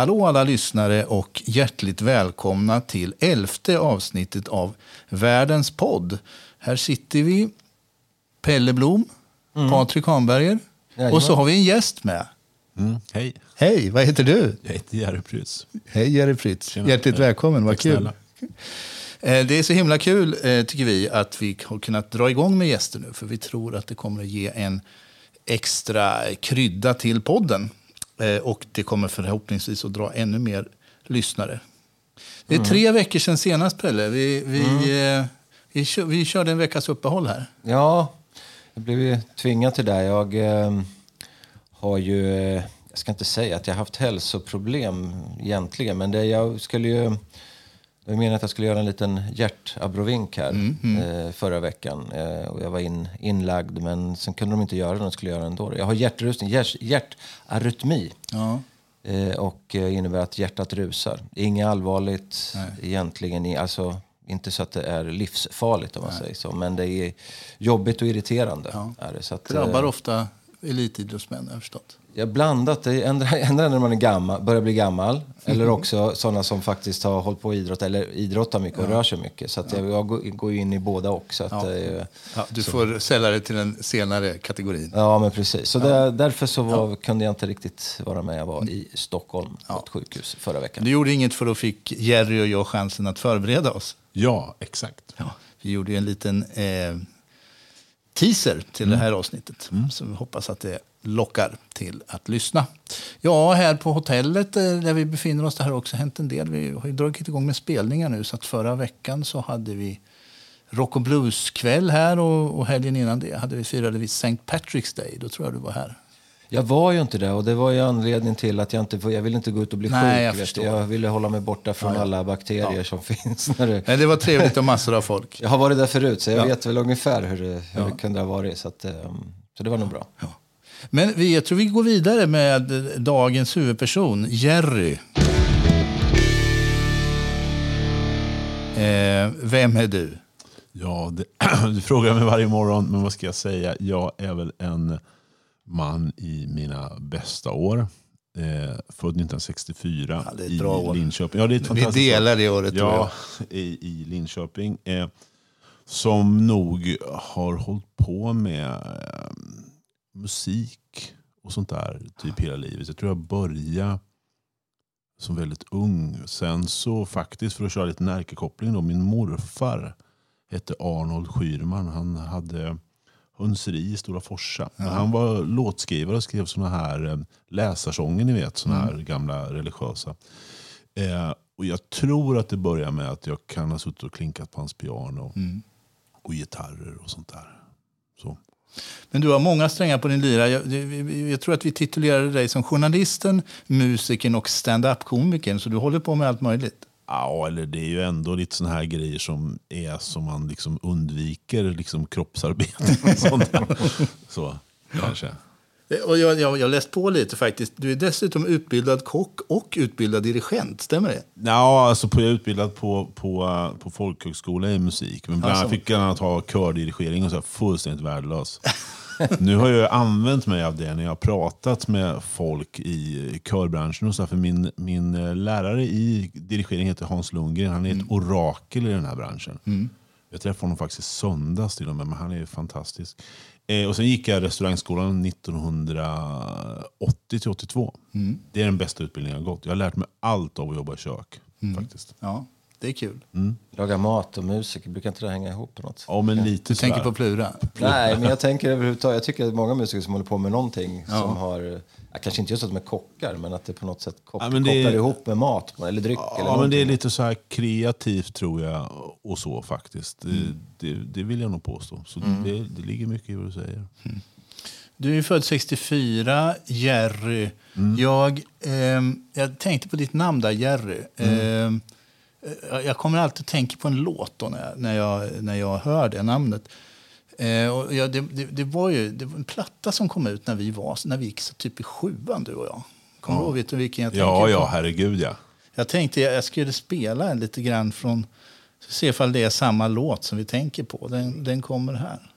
Hallå alla lyssnare och hjärtligt välkomna till elfte avsnittet av Världens podd. Här sitter vi, Pelle Blom, Patrik Hanberger och så har vi en gäst med. Mm, hej, Hej, vad heter du? jag heter Jerry Prytz. Hej Jerry. Tjena. Hjärtligt välkommen, vad kul. snälla. Eh, Det är så himla kul, eh, tycker vi, att vi har kunnat dra igång med gäster nu. För vi tror att det kommer att ge en extra krydda till podden. Eh, Och det kommer förhoppningsvis att dra ännu mer lyssnare. Det är Mm. tre veckor sedan senast, Pelle. Vi, vi, eh, vi, vi körde en veckas uppehåll här. Ja, jag blev ju tvingad till det. Jag eh, har ju, eh, jag ska inte säga att jag har haft hälsoproblem egentligen, men det, jag skulle ju, jag menar att jag skulle göra en liten hjärtabrovink här Eh, förra veckan. Eh, och jag var in, inlagd, men sen kunde de inte göra det, de skulle göra det ändå. Jag har hjärtrusning, hjärt, hjärtarytmi. Ja. Eh, och eh, innebär att hjärtat rusar. Inget allvarligt egentligen. i- Alltså, inte så att det är livsfarligt om man säger så. Men det är jobbigt och irriterande. Är det. Så att, Drabbar eh, ofta elitidrottsmän, jag förstått. Jag har blandat det. Ändra, ändra när man är gammal, börjar bli gammal. Eller också sådana som faktiskt har hållit på idrott eller idrottar mycket och rör sig mycket. Så att jag, jag går, ju in i båda också. Att, ja. Ja, du får sälla dig till den senare kategorin. ja, men precis. Så där, därför så var, kunde jag inte riktigt vara med. Jag var i Stockholm på ett sjukhus förra veckan. Du gjorde inget för då fick Jerry och jag chansen att förbereda oss. Ja, exakt. Ja, vi gjorde ju en liten eh, teaser till det här avsnittet. Så vi hoppas att det lockar till att lyssna. Ja, här på hotellet eh, där vi befinner oss, det har också hänt en del. Vi har ju dragit igång med spelningar nu. Så att förra veckan så hade vi rock och blues-kväll här och, och helgen innan det hade vi firade vi St. Patrick's Day. Då tror jag du var här. Jag var ju inte det och det var ju anledningen till att jag inte jag ville inte gå ut och bli Nej, jag sjuk. du. jag ville hålla mig borta från alla bakterier som finns. När det, Men det var trevligt och massor av folk. jag har varit där förut så jag Ja. vet väl ungefär hur det, hur det kunde ha varit. Så, att, ehm, så det var nog bra. Men vi, jag tror vi går vidare med dagens huvudperson, Jerry. Eh, vem är du? Ja, det, du frågar mig varje morgon, men vad ska jag säga? Jag är väl en man i mina bästa år. Eh, född 1964 Ja, det är ett i år. Linköping. Ja, det är ett Vi delar det året, Ja, i, i Linköping. Eh, som nog har hållit på med eh, musik och sånt där typ hela livet. Jag tror jag började som väldigt ung. Sen så faktiskt, för att köra lite närkekoppling då, min morfar hette Arnold Schürman. Han hade hönseri i Stora Forsa. Men Han var låtskrivare och skrev såna här eh, läsarsånger, ni vet, såna här gamla religiösa. Eh, och jag tror att det börjar med att jag kan ha suttit och klinkat på hans piano och gitarrer och sånt där. Så. Men du har många strängar på din lyra. Jag, jag, tror att vi titulerade dig som journalisten, musikern och stand-up-komikern. Så du håller på med allt möjligt. Ja, eller det är ju ändå lite såna här grejer som är som man liksom undviker liksom kroppsarbete. sånt där. Så, kanske. Eh, Och jag, jag, jag läst på lite faktiskt. Du är dessutom utbildad kock och utbildad dirigent. Stämmer det? Ja, alltså på, jag är utbildad på, på, på folkhögskola i musik. Men bland annat Alltså. fick jag annat ha kördirigering och så här, fullständigt värdelös. nu har jag använt mig av det när jag har pratat med folk i körbranschen. Och så här, för min, min eh, lärare i dirigering heter Hans Lundgren. Han är ett orakel i den här branschen. Jag träffade honom faktiskt i söndags till och med, men han är fantastisk. Eh, och sen gick jag restaurangskolan 1980 till 82. Det är den bästa utbildningen jag har gått. Jag har lärt mig allt av att jobba i kök. Faktiskt. Ja, det är kul. Laga mat och musik, brukar inte det hänga ihop på något sätt? Ja, men lite Du tänker sådär. på Plura? Nej, men jag tänker överhuvudtaget, jag tycker att många musiker som håller på med någonting som har, ja, kanske inte just att de är kockar, men att det på något sätt kop- Ja, det är- kopplar ihop med mat eller dryck. eller Ja, men det är lite så här kreativt tror jag. Och så faktiskt. Det, det, det vill jag nog påstå. Så det, det ligger mycket i vad du säger. Du är född 64, Jerry. Jag, ehm, jag tänkte på ditt namn där, Jerry. Eh, jag kommer alltid att tänka på en låt när, jag, när, jag, när jag hör det namnet. Eh, och ja, det, det, det var ju det var en platta som kom ut när vi var när vi gick så typ i sjuan, du och jag. Kommer du ihåg vet du vilken jag Ja, tänker ja, på? herregud ja. Jag tänkte jag, jag skulle spela en lite grann från... Se ifall det är samma låt som vi tänker på. Den, den kommer här.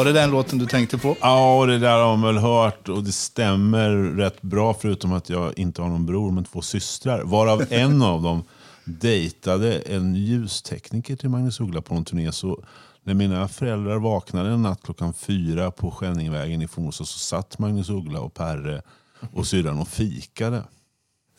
Var det den låten du tänkte på? Ja, det där har man väl hört och det stämmer rätt bra förutom att jag inte har någon bror men två systrar. Varav en av dem dejtade en ljustekniker till Magnus Uggla på någon turné. Så när mina föräldrar vaknade en natt klockan fyra på Skänningsvägen i Forsa så satt Magnus Uggla och Perre och syrran och fikade.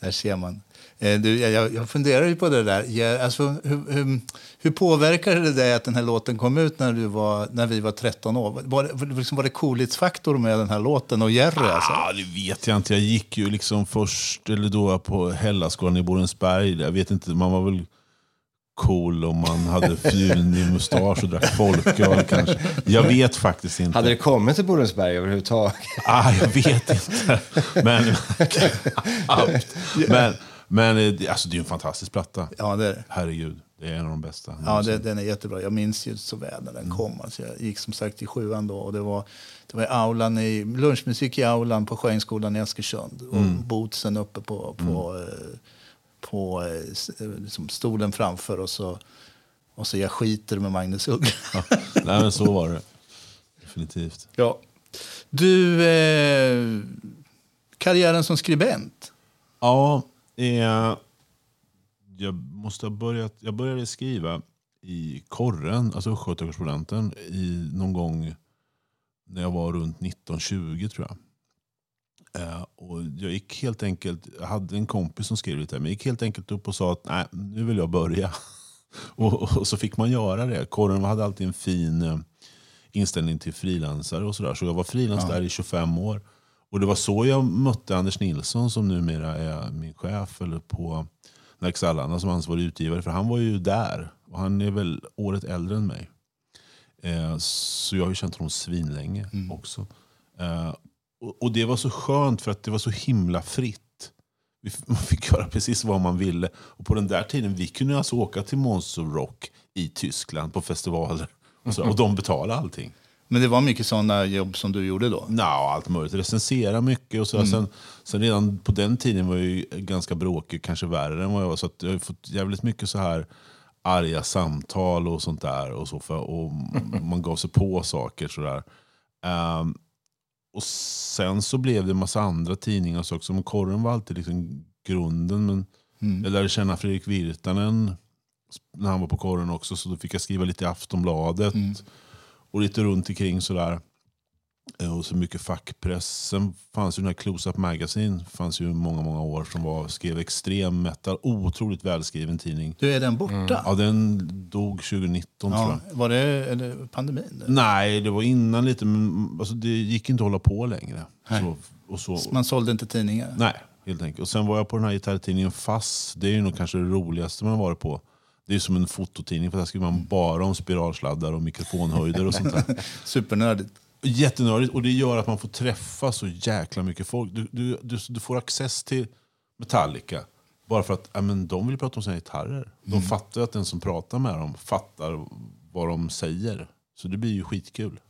Där ser man. Eh, du, jag, jag funderar ju på det där. Ja, alltså, hur, hur, hur påverkade det dig att den här låten kom ut när, du var, när vi var 13 år? Var, det, liksom, var det coolhetsfaktor med den här låten och Jerry? Alltså? Ah, det vet jag inte. Jag gick ju liksom först eller då på Hällaskolan i Borensberg. Jag vet inte, man var väl cool om man hade fjunig mustasch och drack folköl kanske. Jag vet faktiskt inte. Hade det kommit till Borensberg överhuvudtaget? Ah, jag vet inte. Men, men, men eh, alltså, det är en fantastisk platta. Ja, det är det. Herregud, det är en av de bästa. Ja, det, den är jättebra. Jag minns ju så väl när den kom. Alltså, jag gick som sagt i sjuan då och det var, det var i aulan i, lunchmusik i aulan på Sjöängsskolan i Askersund. Och bootsen uppe på, på, eh, på s- eh, liksom stolen framför och så, och så jag skiter med Magnus Uggla. Ja. Nej, men så var det. Definitivt. Ja. Du, eh, karriären som skribent. Ja, eh, jag måste ha börjat. Jag började skriva i Korren, alltså Östgötakorrespondenten, i någon gång när jag var runt 1920 tror jag. Eh, och jag gick helt enkelt, jag hade en kompis som skrev lite, men jag gick helt enkelt upp och sa att nej, nu vill jag börja. och, och så fick man göra det. Korren hade alltid en fin eh, inställning till frilansare och sådär. Så jag var frilans där i 25 år. Och det var så jag mötte Anders Nilsson som numera är min chef eller på Nerx Allehanda som ansvarig utgivare. För han var ju där. Och han är väl året äldre än mig. Eh, så jag har ju känt honom svinlänge också. Eh, och, och det var så skönt för att det var så himla fritt. Man fick göra precis vad man ville. Och på den där tiden vi kunde alltså åka till Monster Rock i Tyskland på festivaler. Och, så, och de betalade allting. Men det var mycket sådana jobb som du gjorde då? Nå, allt möjligt. Recensera mycket. Och så. Sen, sen redan på den tiden var jag ju ganska bråkig, kanske värre än vad jag var. Så att jag har fått jävligt mycket så här arga samtal och sånt där. Och, så för, och man gav sig på saker sådär. Um, och sen så blev det en massa andra tidningar och saker. Korren var alltid liksom grunden. Men jag lärde känna Fredrik Virtanen när han var på korren också. Så då fick jag skriva lite i Aftonbladet. Och lite runt omkring sådär. Eh, Och så mycket fackpress. Sen fanns ju den här Close-Up Magazine. fanns ju många, många år som var, skrev extrem metal. Otroligt välskriven tidning. Du, är den borta? Ja, den dog 2019 tror Ja, jag. var det eller pandemin? eller? Nej, det var innan lite. Men alltså, det gick inte att hålla på längre. Så, och så, Man sålde inte tidningar? nej, helt enkelt. Och sen var jag på den här gitarrtidningen Fass. Det är ju nog kanske det roligaste man varit på. Det är som en fototidning för där skriver man bara om spiralsladdar och mikrofonhöjder och sånt där. Supernördigt. Jättenördigt och det gör att man får träffa så jäkla mycket folk. Du, du, du, du får access till Metallica bara för att ja, men de vill prata om sina gitarrer. De fattar ju att den som pratar med dem fattar vad de säger. Så det blir ju skitkul.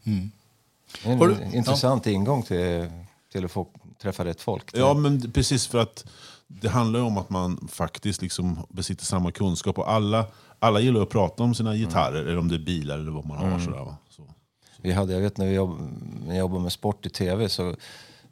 Det är Har du- en intressant ingång till, till att få träffa rätt folk. Ja, men precis för att det handlar ju om att man faktiskt liksom besitter samma kunskap. Och alla, alla gillar att prata om sina gitarrer, eller om det är bilar eller vad man har. Sådär, va? Så. Vi hade, jag vet när vi jobb, när jag jobbade med sport i tv så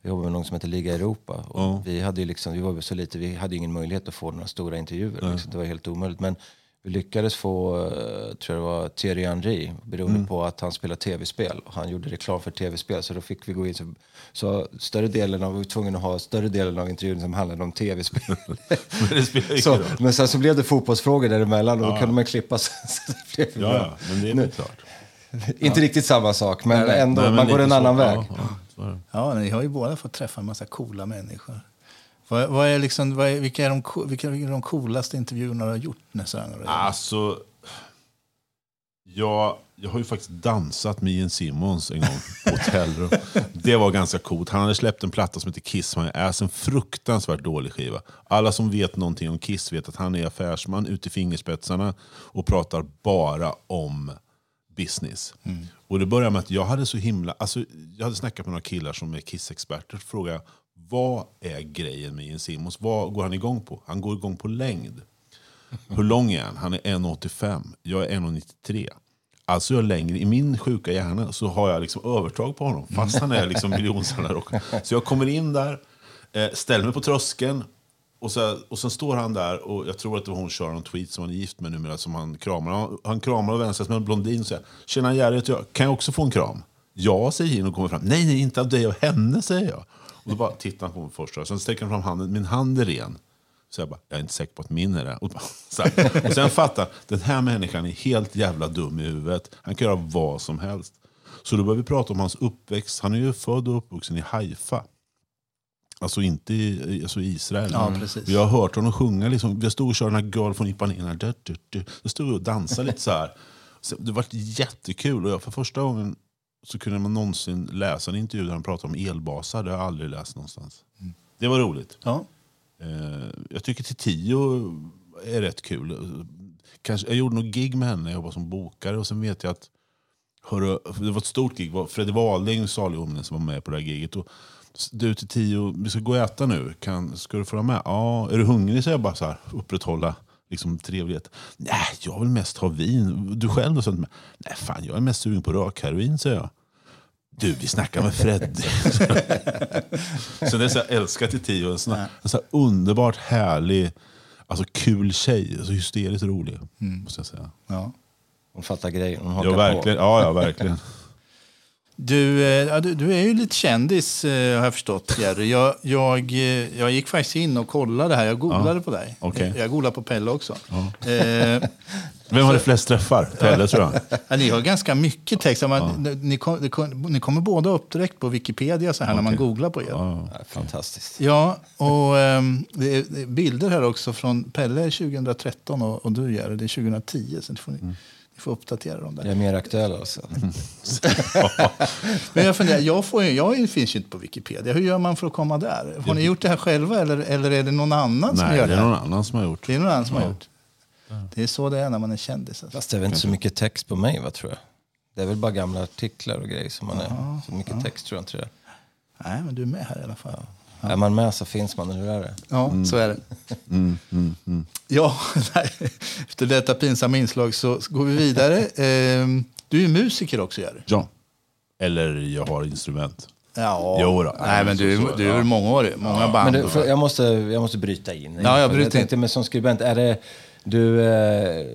vi jobbade med något som heter Liga Europa. Och Ja. vi, hade liksom, vi var så lite, vi hade ingen möjlighet att få några stora intervjuer. Liksom, det var helt omöjligt. Men vi lyckades få, eh, tror jag det var Thierry Henry, beroende på att han spelar tv-spel. Och han gjorde reklam för tv-spel, så då fick vi gå in. Så, så större delen av, vi var tvungna att ha större delen av intervjun som handlade om tv-spel. Men det så, men sen så blev det fotbollsfrågor däremellan och då kunde man klippa. Så det blev Ja, ja, men det är väl klart. Inte riktigt samma sak, men ändå, Nej, men man går en så. annan Ja, väg. ja, så det. Ja, ni har ju båda fått träffa en massa coola människor. Vad, vad är liksom, vad är, vilka, är de, vilka är de coolaste intervjuerna du har gjort? Nästan? Alltså, jag, jag har ju faktiskt dansat med Ian Simmons en gång på hotellrum. Det var ganska coolt. Han hade släppt en platta som heter Kiss My Ass, en fruktansvärt dålig skiva. Alla som vet någonting om Kiss vet att han är affärsman ut i fingerspetsarna och pratar bara om business. Och det började med att jag hade så himla... Alltså, jag hade snackat med några killar som är Kiss-experter och frågade vad är grejen med Ian Simmons? Vad går han igång på? Han går igång på längd. Hur lång är han? Han är 1,85. Jag är 1,93. Alltså jag längre, i min sjuka hjärna så har jag liksom övertag på honom. Fast han är liksom miljonsäljare. Så jag kommer in där, eh, ställer mig på tröskeln. Och, så, och sen står han där och jag tror att det var hon kör Sharon Tweet som han är gift med numera som han kramar. Han, han kramar och vänder sig en blondin och säger Tjena Jerry, kan jag också få en kram? Ja, säger Gino och kommer fram. Nej, nej, inte av dig och henne, säger jag. Och då bara tittar han på mig först. Sen sträcker han fram handen. Min hand är ren. Så jag bara, jag är inte säker på att min är det. Och, så här. och sen fattar den här människan är helt jävla dum i huvudet. Han kan göra vad som helst. Så då börjar vi prata om hans uppväxt. Han är ju född och uppvuxen i Haifa. Alltså inte i alltså Israel. Ja, precis. Vi har hört honom sjunga. Liksom, vi stod och körde den här Girl från Ipanema. Då stod vi och dansade lite så här. Det var jättekul. Och jag, för första gången så kunde man någonsin läsa en intervju där han pratade om elbasar. Det har jag aldrig läst någonstans. Mm. Det var roligt. Ja. Eh, jag tycker till tio är rätt kul. Kanske, jag gjorde nog gig med henne när jag jobbade som bokare. Och sen vet jag att hörru, det var ett stort gig. Fredrik Wahlling, salig som var med på det här giget. Och, du till tio, vi ska gå och äta nu. Kan, ska du följa med? Ja. Är du hungrig? Så jag bara så här, upprätthålla liksom, trevlighet. Nej, jag vill mest ha vin. Du själv då? Nej, fan, jag är mest sugen på rökheroin, säger jag. Du, vi snackar med Freddy. så det är så jag älskar till tio. En sån, här, en sån här underbart härlig, alltså kul tjej. Alltså hysteriskt rolig, mm. måste jag säga. Ja. Hon fattar grejen, hon hakar ja, verkligen. på. Ja, ja, verkligen. Du, eh, du, du, är ju lite kändis eh, har jag förstått Jerry. Jag, jag, eh, jag gick faktiskt in och kollade här. Jag googlade ja. på dig. Okay. Jag googlade på Pelle också. Ja. Eh, Vem har det flest träffar? Pelle tror jag. Ja, ni har ganska mycket text. Man, ni, kom, ni, kommer båda upp direkt på Wikipedia så här, okay. när man googlar på er. Ja, fantastiskt. Ja, och um, det är bilder här också från Pelle 2013 och, och du Jerry, det är 2010. Så får ni, mm får uppdatera dem där. Jag är mer aktuell alltså. Men jag funderar, jag, får, jag finns ju inte på Wikipedia. Hur gör man för att komma där? Har ni gjort det här själva eller, eller är det någon annan Nej, som gör det? Nej, det är någon annan som har gjort det. är någon annan som ja. har gjort det. är så det är när man är kändis. Alltså. Fast det är väl inte så mycket text på mig, va, tror jag. Det är väl bara gamla artiklar och grejer som man ja, är. Så mycket ja. text tror jag inte det är. Nej, men du är med här i alla fall. Ja. Är man med så finns man, eller hur är det? Ja, mm. så är det. Mm, mm, mm. ja, efter detta pinsamma inslag så går vi vidare. Ehm, du är musiker också, Jerry. Ja. Eller jag har instrument. Ja, jo då. Nej, men du, du är väl mångårig? Många ja. band. Men det, jag, måste, jag måste bryta in. Ja, jag bryter jag tänkte, in. Men som skribent, är det... Du... Eh,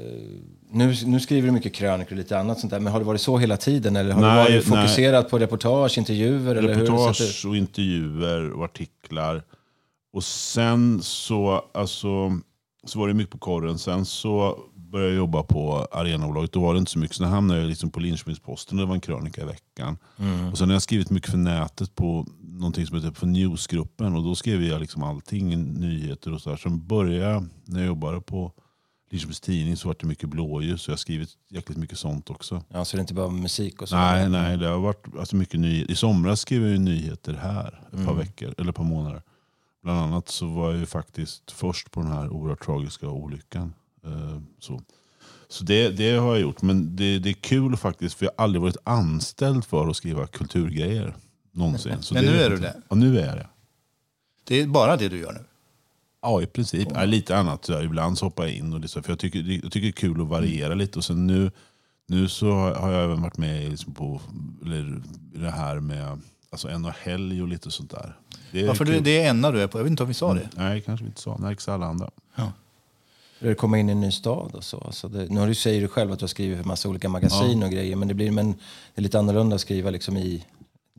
nu, nu skriver du mycket krönikor och lite annat sånt där, men har det varit så hela tiden? Eller har nej, du varit fokuserad nej. på reportage, intervjuer? Reportage eller hur och intervjuer och artiklar. Och sen så, alltså, så var det mycket på korren. Sen så började jag jobba på Arenabolaget. Då var det inte så mycket. Sen hamnade jag liksom på Linköpingsposten. Det var en krönika i veckan. Mm. Och sen har jag skrivit mycket för nätet på någonting som heter för Newsgruppen. Och då skrev jag liksom allting, nyheter och sådär. Sen började jag, när jag jobbade på Linköpings Tidning så var det mycket blåljus. Så jag har skrivit jäkligt mycket sånt också. Ja, så det är inte bara musik och så? Nej, nej det har varit alltså mycket nyheter. I somras skrev jag nyheter här ett mm. par veckor, eller ett par månader. Bland annat så var jag ju faktiskt först på den här oerhört tragiska olyckan. Eh, så så det, det har jag gjort. Men det, det är kul faktiskt, för jag har aldrig varit anställd för att skriva kulturgrejer. Någonsin. Så men nu är du det? Ja, nu är jag det. Det är bara det du gör nu? Ja, i princip. Ja, lite annat. Så ibland så hoppar jag in. Och det, så, för jag tycker, jag tycker det är kul att variera mm. lite. Och sen nu, nu så har jag även varit med liksom på eller, det här med alltså en och helg och lite sånt där. Det är, Varför det är ena du är på? Jag vet inte om vi sa mm. det. Nej, kanske vi inte sa. Närks alla andra. Ja. Det komma in i en ny stad och så. Alltså det, nu har du säger du själv att du har skrivit för massa olika magasin ja. och grejer. Men det, blir, men det är lite annorlunda att skriva liksom i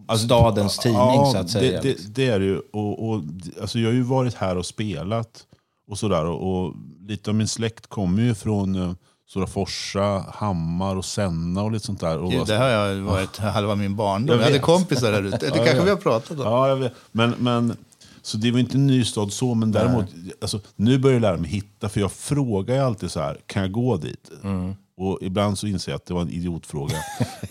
alltså, stadens tidning ja, så att säga. Det, det, det är det ju. Och, och, alltså jag har ju varit här och spelat och sådär. Och, och lite av min släkt kommer ju från uh, Stora Forsa, Hammar och Senna och lite sånt där. Och, det, det har jag varit halva min barndom. Jag, jag hade kompisar där ute. Det kanske vi har pratat om. Ja. Men, men, så det var inte en ny stad så, men däremot, alltså, nu börjar jag lära mig hitta. För jag frågar ju alltid så här, kan jag gå dit? Mm. Och ibland så inser jag att det var en idiotfråga.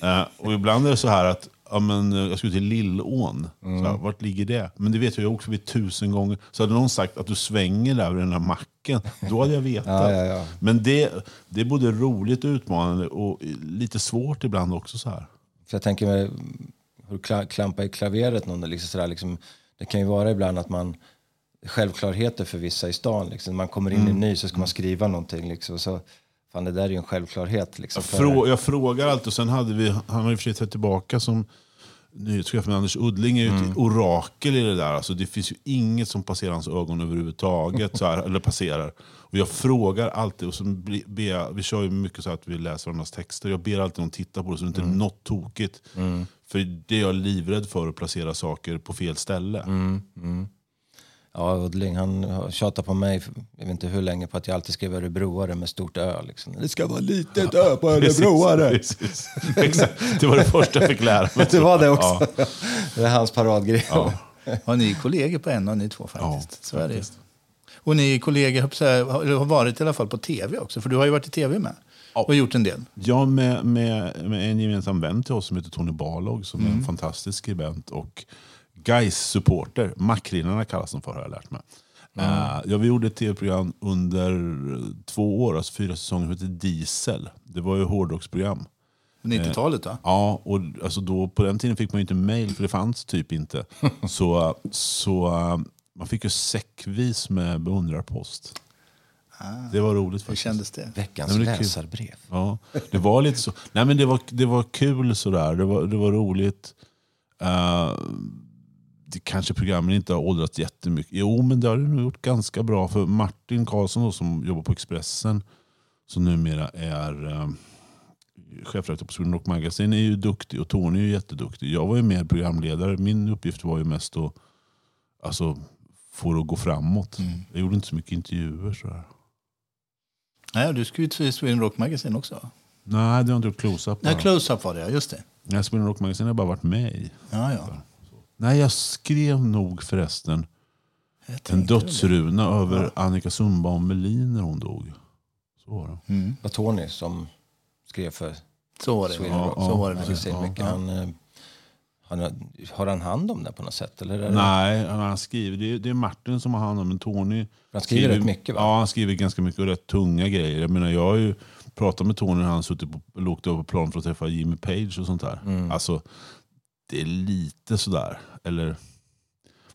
uh, och ibland är det så här att ja, men, eh, jag skulle till Lillån. Mm. Så här, vart ligger det? Men det vet jag också vid tusen gånger. Så hade någon sagt att du svänger där vid den här macken, då hade jag vetat. ja, ja, ja. Men det, det är både roligt och utmanande och lite svårt ibland också. så här. För jag tänker mig, hur klampa i klaveret någon, liksom sådär, liksom, det kan ju vara ibland att man självklarheter för vissa i stan. Liksom. Man kommer in mm. i en ny så ska man skriva någonting. Liksom, så fan det där är ju en självklarhet. Liksom, Jag, frå, jag frågar alltid, och sen hade vi, han har och för sig tagit tillbaka som nyhetschef, men Anders Uddling är ju Mm. ett orakel i det där. Alltså, det finns ju inget som passerar hans ögon överhuvudtaget. så här, eller passerar. Och jag frågar alltid, och så be, ber vi kör ju mycket så att vi läser varandras texter. Jag ber alltid någon titta på det så det inte Mm. är något tokigt. För det är jag livrädd för, att placera saker på fel ställe. Mm. Ja, Uddling han har tjatat på mig, jag vet inte hur länge, på att jag alltid skriver örebroare med stort ö. Liksom. Det ska vara litet ö på örebroare. Precis, precis. Exakt. Det var det första jag fick lära mig. Det var det också. Ja. Det är hans paradgrej. Ja. Ja, ni är kollegor på en av ni två faktiskt. Ja, så är det. Och ni är kollegor, har varit i alla fall på tv också. För du har ju varit i tv med. Och gjort en del. Ja, med, med, med en gemensam vän till oss som heter Tony Barlog som är en fantastisk skribent och guys supporter Makrillarna kallas de för har jag lärt mig. Eh, ja, vi gjorde ett tv-program under två år, alltså fyra säsonger, som hette Diesel. Det var ju hårdrocksprogram. 90-talet va? Ja, och alltså då, på den tiden fick man ju inte mail för det fanns typ inte. så så eh, man fick ju säckvis med beundrarpost. Det var roligt Hur faktiskt. kändes det? Veckans Nej, det kul. läsarbrev. Ja, det var lite så. Nej, men det var, det var kul sådär. Det var, det var roligt. Eh, kanske programmen inte har åldrats jättemycket. Jo, men det har det nog gjort ganska bra. För Martin Karlsson då, som jobbar på Expressen, som numera är uh, chefredaktör på Sweden Rock Magazine, är ju duktig och Tony är ju jätteduktig. Jag var ju mer programledare. Min uppgift var ju mest att alltså, få det att gå framåt. Jag gjorde inte så mycket intervjuer. Sådär. Nej, du skrev till Sweden Rock Magazine också. Nej, det har inte gjort close-up. Nej. Close-Up var det. Just det. Nej, Sweden Rock Magazine har jag bara varit med i. Ja, ja. Nej, jag skrev nog förresten en väl det. dödsruna över Annika Sundbaum Melin när hon dog. Så var det. Mm. Det var Tony som skrev för Så var det. Sweden Ja, Rock. så var det. Ja. mycket. Han, eh, han, har- han hand om det på något sätt? Eller är det, Nej, han skriver, det, är, det är Martin som har hand om men Tony Han skriver rätt mycket, va? Ja, han skriver ganska mycket och rätt tunga grejer. Jag menar, jag har ju pratat med Tony när han suttit på, åkt över på plan för att träffa Jimmy Page och sånt där. Mm. Alltså, det är lite sådär. Eller,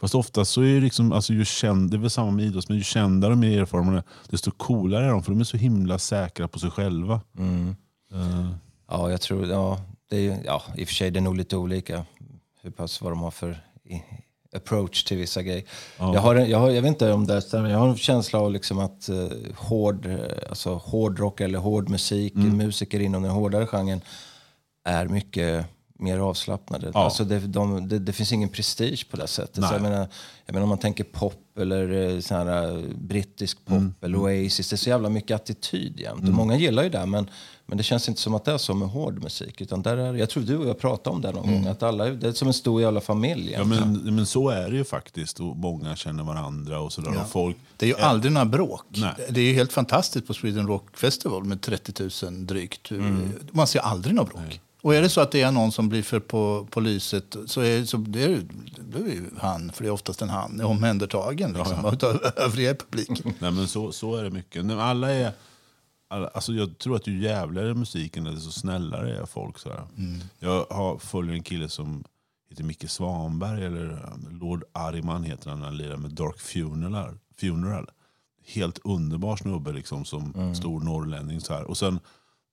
fast oftast så är det liksom, alltså ju känd, det är väl samma med idrott, men ju kändare och mer erfarna desto coolare är de. För de är så himla säkra på sig själva. Mm. Eh, Ja, jag tror, ja, det är, ja, i och för sig det är nog lite olika hur pass vad de har för i, approach till vissa grejer. Ja. Jag, har, jag, har, jag vet inte om det stämmer, jag har en känsla av liksom att eh, hård, eh, alltså hårdrock eller hård musik, Mm. musiker inom den hårdare genren är mycket mer avslappnade. Ja. Alltså det, de, det, det finns ingen prestige på det sättet. Så jag, Nej. menar, jag menar om man tänker pop eller eh, sån här, eh, brittisk pop Mm. eller Oasis. Det är så jävla mycket attityd jämt. Och många gillar ju det men, men det känns inte som att det är så med hård musik. Utan där är, jag tror du och jag pratade om det någon gång. Att alla, det är som en stor jävla familj. Mm. Ja, men, men så är det ju faktiskt. Och många känner varandra och sådär. Ja. Och folk, Det är ju aldrig några bråk. Nej. Det är ju helt fantastiskt på Sweden Rock Festival med 30 000 drygt. Man ser aldrig några bråk. Och är det så att det är någon som blir för på, på lyset så är, så det är, det är ju han, för det är oftast en han, är omhändertagen liksom, av övriga publiken. nej, men så, så är det mycket. Nej, alla är, alla, alltså jag tror att ju jävligare musiken är, desto snällare är folk. Sådär. Jag har, följer en kille som heter Micke Svanberg, eller Lord Ariman heter han, han lirar med Dark Funeral. Funeral. Helt underbar snubbe liksom, som stor norrlänning. Så här. Och sen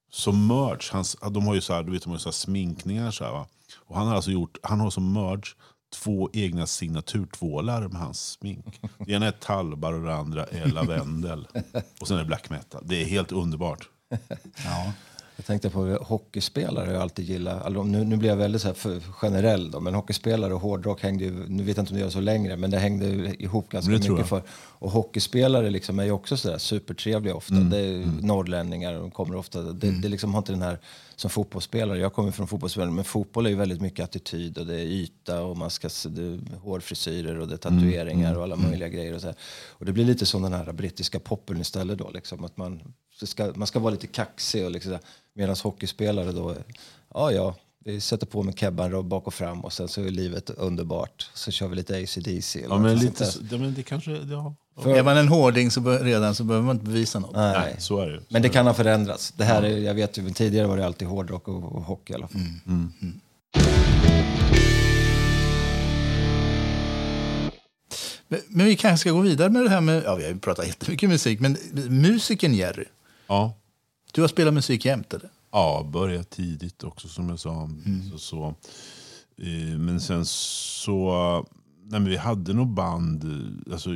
som merch, hans, de har ju så här, du vet, de har ju så här sminkningar. Så här, va? Och han har alltså gjort, han har som merch två egna signaturtvålar med hans smink. Det ena är talbar och det andra är lavendel. Och sen är det black metal. Det är helt underbart. Ja. Jag tänkte på hockeyspelare jag alltid gillar. Alltså, nu, nu blir jag väldigt så här generell då, men hockeyspelare och hårdrock hängde ju, nu vet jag inte om det gör så längre, men det hängde ihop ganska det mycket för. Och hockeyspelare liksom är ju också sådär supertrevliga ofta. Mm, Det är norrlänningar, de kommer ofta, det, det liksom har inte den här som fotbollsspelare, jag kommer från fotbollsspelare, men fotboll är ju väldigt mycket attityd och det är yta och man ska, se- det är hårfrisyrer och det är Mm, tatueringar och alla möjliga grejer. Och, så här. och det blir lite som den här brittiska poppen istället då, liksom, att man ska, man ska vara lite kaxig och liksom, medan hockeyspelare då, ja ja, vi sätter på med kebban bak och fram och sen så är livet underbart. Så kör vi lite ACDC. eller Ja, men lite, så- ja, men det kanske, ja. Är man en hårding så bör, redan så behöver man inte bevisa något. Nej. Nej, så är det ju. Men det kan ha förändrats. Det här är, jag vet ju, men tidigare var det alltid hårdrock och, och hockey i alla fall. Men, men vi kanske ska gå vidare med det här med, ja vi har ju pratat jättemycket musik, men musiken Jerry. Ja. Du har spelat musik jämt eller? Ja, började tidigt också som jag sa. Så, så. Eh, Men sen så... Nej, men vi hade nog band... Alltså,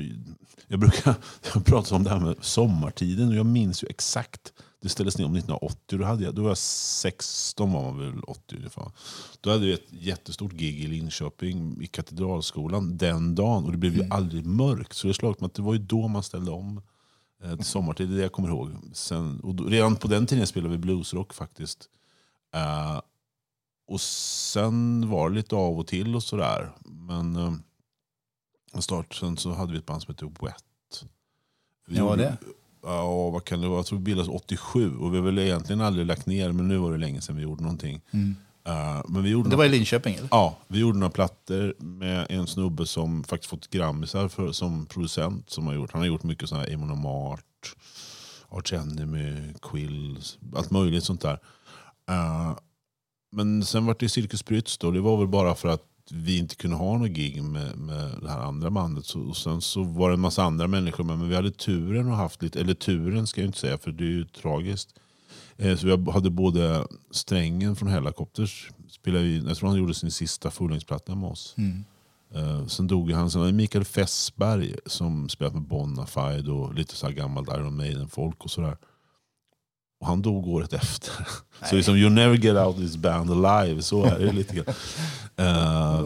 jag brukar jag pratar om det här med sommartiden och jag minns ju exakt. Det ställdes ner om 1980. Då, hade jag, då var jag 16, var man väl 80 ungefär. Då hade vi ett jättestort gig i Linköping i Katedralskolan den dagen. Och det blev ju aldrig mörkt. Så det slog mig att det var ju då man ställde om till sommartid. Det är det jag kommer ihåg. Sen, och då, redan på den tiden spelade vi bluesrock faktiskt. Eh, och sen var det lite av och till och sådär. Men eh, start, sen så hade vi ett band som hette Wet. Vi Ja, gjorde- det. Ja, vad kan det vara? Jag tror vi bildades 87 och vi har väl egentligen aldrig lagt ner men nu var det länge sedan vi gjorde någonting. Eh, men vi gjorde Det var i Linköping eller? Ja, vi gjorde några plattor med en snubbe som faktiskt fått grammisar för, som producent. Som har gjort. Han har gjort mycket sådana här Amon Amart, Arch Enemy, Quill, allt möjligt sånt där. Eh, men sen var det Cirkus Prytz då. Det var väl bara för att vi inte kunde ha något gig med, med det här andra bandet. Så, och sen så var det en massa andra människor med. Men vi hade turen och haft lite, eller turen ska jag inte säga för det är ju tragiskt. Eh, Så vi hade både Strängen från Hellacopters, spelade vi, jag tror han gjorde sin sista fullängdsplatta med oss. Eh, Sen dog han. Sen hade vi Mikael Fessberg som spelat med Bonafide och lite så här gammalt Iron Maiden-folk och sådär. Och han dog året efter. Så liksom, you never get out this band alive. Så är det lite grann.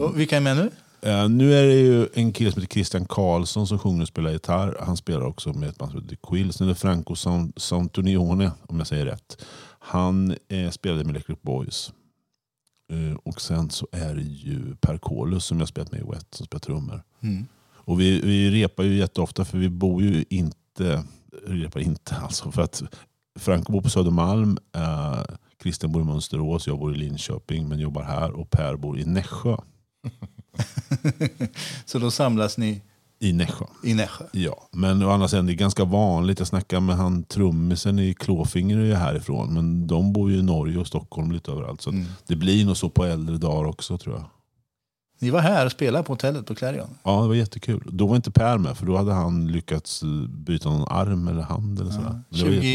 Och vilka är med nu? Eh, nu är det ju en kille som heter Christian Karlsson som sjunger och spelar gitarr. Han spelar också med ett band som heter Quill. Sen är det Franco Sant- Santonione, om jag säger rätt. Han eh, spelade med Electric Boys. Eh, och sen så är det ju Per Kolus som jag spelat med i Wet som spelar trummor. Mm. Och vi, vi repar ju jätteofta för vi bor ju inte, repar inte alltså för att Franco bor på Södermalm, eh, Christian bor i Mönsterås, jag bor i Linköping men jobbar här och Per bor i Nässjö. Så då samlas ni I Nässjö. i Nässjö? Ja, men å andra sidan det är ganska vanligt. Jag snackar med han trummisen i Klåfinger är ju härifrån. Men de bor ju i Norge och Stockholm lite överallt. Så att det blir nog så på äldre dagar också tror jag. Ni var här och spelade på hotellet på Clarion? Ja, det var jättekul. Då var inte Per med för då hade han lyckats byta någon arm eller hand eller sådär. Var jätte-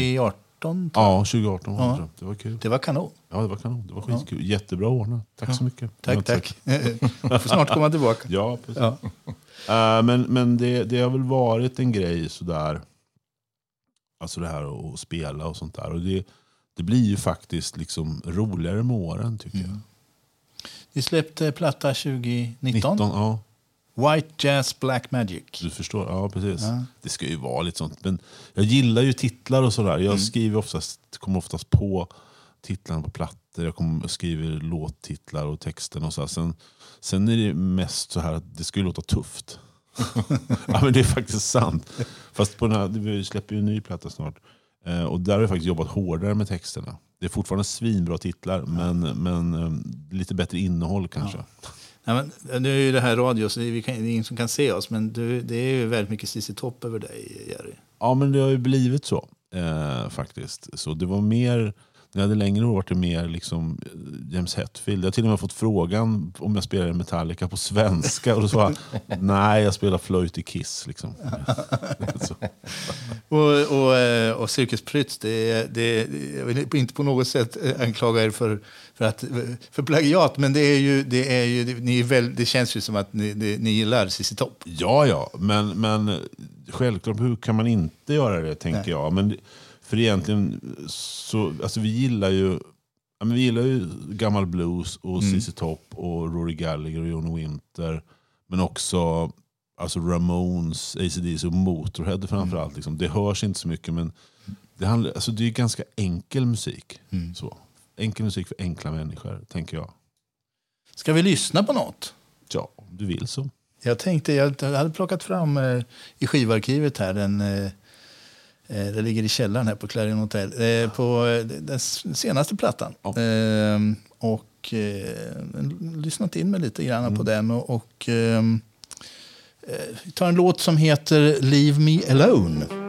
2018? tror jag. Ja, 2018 var det. Ja. Det var kul. Det var kanon. Ja, det var kanon. Det var skitkul. Jättebra ordnat. Tack så mycket. Tack, tack. Jag får snart komma tillbaka. Ja, precis. Ja. Eh, men men det, det har väl varit en grej sådär. Alltså det här att spela och sånt där. Och det, det blir ju faktiskt liksom roligare med åren tycker jag. Ni släppte platta 2019. 19, ja. White Jazz Black Magic. Du förstår? Ja, precis. Ja. Det ska ju vara lite sånt. Men jag gillar ju titlar och sådär. Jag skriver oftast, kommer oftast på titlarna på plattor. Jag kommer, skriver låttitlar och texten och så. Sen, sen är det mest så här att det ska ju låta tufft. ja, men det är faktiskt sant. Fast på den här, vi släpper ju en ny platta snart. Eh, och där har jag faktiskt jobbat hårdare med texterna. Det är fortfarande svinbra titlar, men, men eh, lite bättre innehåll kanske. Ja, men, nu är ju det här radio så vi kan, det är ingen som kan se oss. Men du, det är ju väldigt mycket Cissi Topp över dig, Jerry. Ja, men det har ju blivit så eh, faktiskt. Så det var mer, jag hade längre år det mer liksom eh, James Hetfield. Jag har till och med fått frågan om jag spelar i Metallica på svenska. Och då sa jag, nej jag spelar flöjt i Kiss. Liksom. Och, och, eh, och Cirkus Prytz, det, det, jag vill inte på något sätt eh, anklaga er för, för, att, för plagiat, men det, är ju, det, är ju, ni är väl, det känns ju som att ni, det, ni gillar CC Topp. Ja, ja, men, men självklart, hur kan man inte göra det tänker Nej. jag. Men, för egentligen, så, alltså vi gillar ju ja, men vi gillar ju gammal blues och Mm. ZZ Top och Rory Gallagher och Johnny Winter. Men också alltså Ramones, ACDC och Motorhead framförallt. Mm. Liksom. Det hörs inte så mycket men det, handlar, alltså det är ganska enkel musik. Mm. Så. Enkel musik för enkla människor, tänker jag. Ska vi lyssna på något? Ja, om du vill så. Jag tänkte, jag hade plockat fram eh, i skivarkivet här, eh, eh, det ligger i källaren här på Clarion Hotel, eh, på eh, den senaste plattan. Ja. Eh, och eh, lyssnat in mig lite grann på den. Och, och ehm, eh, tar en låt som heter Leave Me Alone.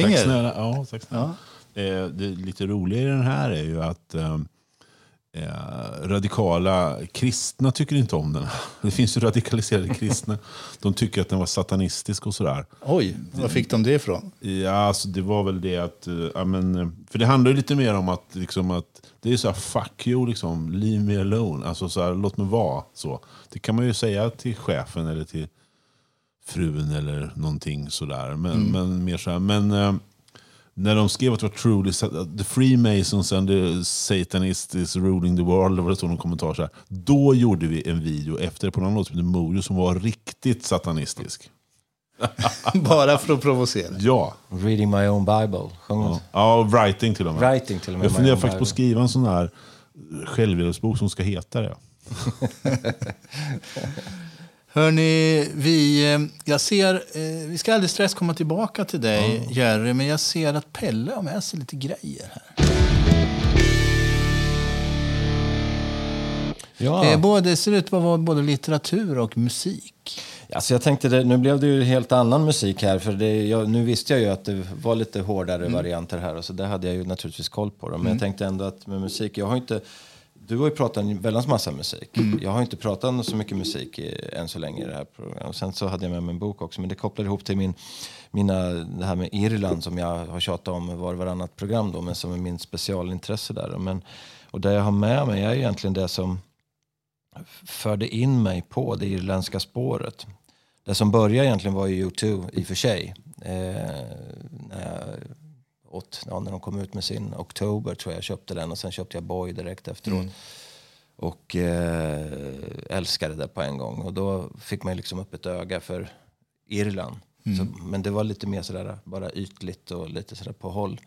Svänger. Tack snälla. Ja, tack snälla. Eh, det lite roliga i den här är ju att eh, eh, radikala kristna tycker inte om den. Det finns ju radikaliserade kristna. De tycker att den var satanistisk och sådär. Oj, var fick de det ifrån? Ja, alltså det var väl det att... eh, Ja, men, för det handlar ju lite mer om att, liksom, att det är så här, fuck you, liksom, leave me alone. Alltså så här, låt mig vara. Så. Det kan man ju säga till chefen eller till frun eller någonting sådär. Men, men mer så här, men eh, när de skrev att det var truly the Freemasons and the Satanists is ruling the world, var det stod någon kommentar så här. Då gjorde vi en video efter på någon låt som Mojo som var riktigt satanistisk. Bara för att provocera. Ja. Reading my own bible. Sjöng Ja, ja writing till och med. Writing till och med. Jag funderar faktiskt på att skriva en sån här självhjälpsbok som ska heta det. Hörni, vi, eh, jag ser, eh, vi ska alldeles strax komma tillbaka till dig, Jerry, men jag ser att Pelle har med sig lite grejer här. Ja. Eh, både, det ser ut att vara både litteratur och musik. Alltså jag tänkte, det, nu blev det ju helt annan musik här. För det, jag, nu visste jag ju att det var lite hårdare varianter här. Och så där hade jag ju naturligtvis koll på. Dem. Men jag tänkte ändå att med musik, jag har inte... Du har ju pratat en väldans massa musik. Jag har inte pratat så mycket musik i, än så länge i det här programmet. Och sen så hade jag med mig en bok också. Men det kopplar ihop till min, mina, det här med Irland som jag har tjatat om var och varannat program då. Men som är min specialintresse där. Men, och det jag har med mig är egentligen det som förde in mig på det irländska spåret. Det som började egentligen var ju U2 i och för sig. Eh, när, jag, åt, ja, när de kom ut med sin Oktober tror jag jag köpte den och sen köpte jag Boy direkt efteråt. Och eh, älskade det på en gång. Och då fick man liksom upp ett öga för Irland. Så, men det var lite mer sådär bara ytligt och lite sådär på håll.